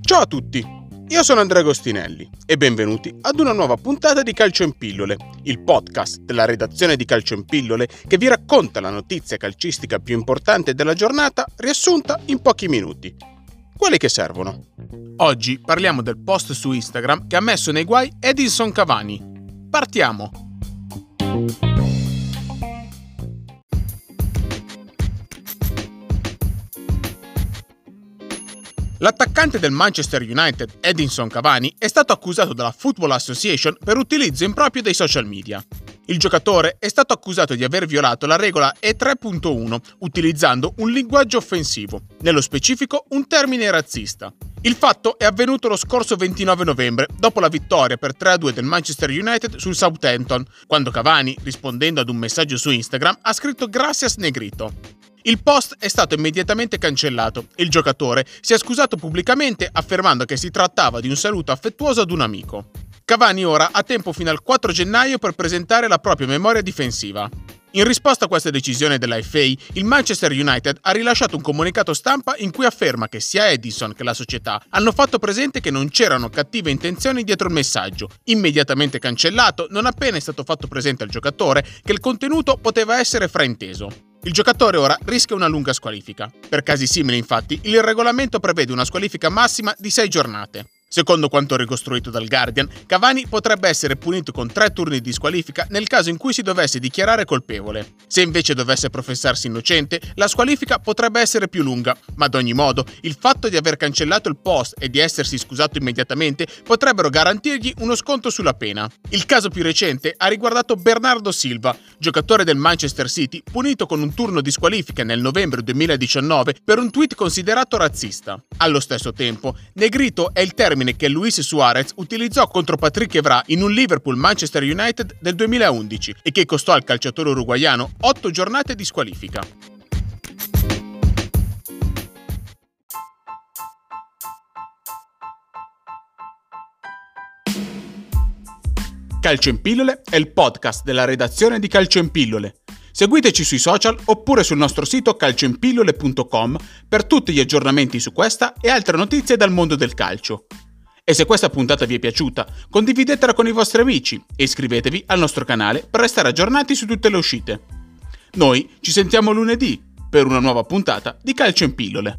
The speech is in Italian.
Ciao a tutti, io sono Andrea Agostinelli e benvenuti ad una nuova puntata di Calcio in Pillole, il podcast della redazione di Calcio in Pillole che vi racconta la notizia calcistica più importante della giornata riassunta in pochi minuti. Quelli che servono. Oggi parliamo del post su Instagram che ha messo nei guai Edinson Cavani. Partiamo! L'attaccante del Manchester United, Edinson Cavani, è stato accusato dalla Football Association per utilizzo improprio dei social media. Il giocatore è stato accusato di aver violato la regola E3.1 utilizzando un linguaggio offensivo, nello specifico un termine razzista. Il fatto è avvenuto lo scorso 29 novembre, dopo la vittoria per 3-2 del Manchester United sul Southampton, quando Cavani, rispondendo ad un messaggio su Instagram, ha scritto Gracias Negrito. Il post è stato immediatamente cancellato e il giocatore si è scusato pubblicamente affermando che si trattava di un saluto affettuoso ad un amico. Cavani ora ha tempo fino al 4 gennaio per presentare la propria memoria difensiva. In risposta a questa decisione della FA, il Manchester United ha rilasciato un comunicato stampa in cui afferma che sia Edison che la società hanno fatto presente che non c'erano cattive intenzioni dietro il messaggio, immediatamente cancellato non appena è stato fatto presente al giocatore che il contenuto poteva essere frainteso. Il giocatore ora rischia una lunga squalifica. Per casi simili, infatti, il regolamento prevede una squalifica massima di 6 giornate. Secondo quanto ricostruito dal Guardian, Cavani potrebbe essere punito con tre turni di squalifica nel caso in cui si dovesse dichiarare colpevole. Se invece dovesse professarsi innocente, la squalifica potrebbe essere più lunga, ma ad ogni modo il fatto di aver cancellato il post e di essersi scusato immediatamente potrebbero garantirgli uno sconto sulla pena. Il caso più recente ha riguardato Bernardo Silva, giocatore del Manchester City, punito con un turno di squalifica nel novembre 2019 per un tweet considerato razzista. Allo stesso tempo, Negrito è il termine termine che Luis Suarez utilizzò contro Patrick Evra in un Liverpool-Manchester United del 2011 e che costò al calciatore uruguaiano 8 giornate di squalifica. Calcio in Pillole è il podcast della redazione di Calcio in Pillole. Seguiteci sui social oppure sul nostro sito calcioinpillole.com per tutti gli aggiornamenti su questa e altre notizie dal mondo del calcio. E se questa puntata vi è piaciuta, condividetela con i vostri amici e iscrivetevi al nostro canale per restare aggiornati su tutte le uscite. Noi ci sentiamo lunedì per una nuova puntata di Calcio in Pillole.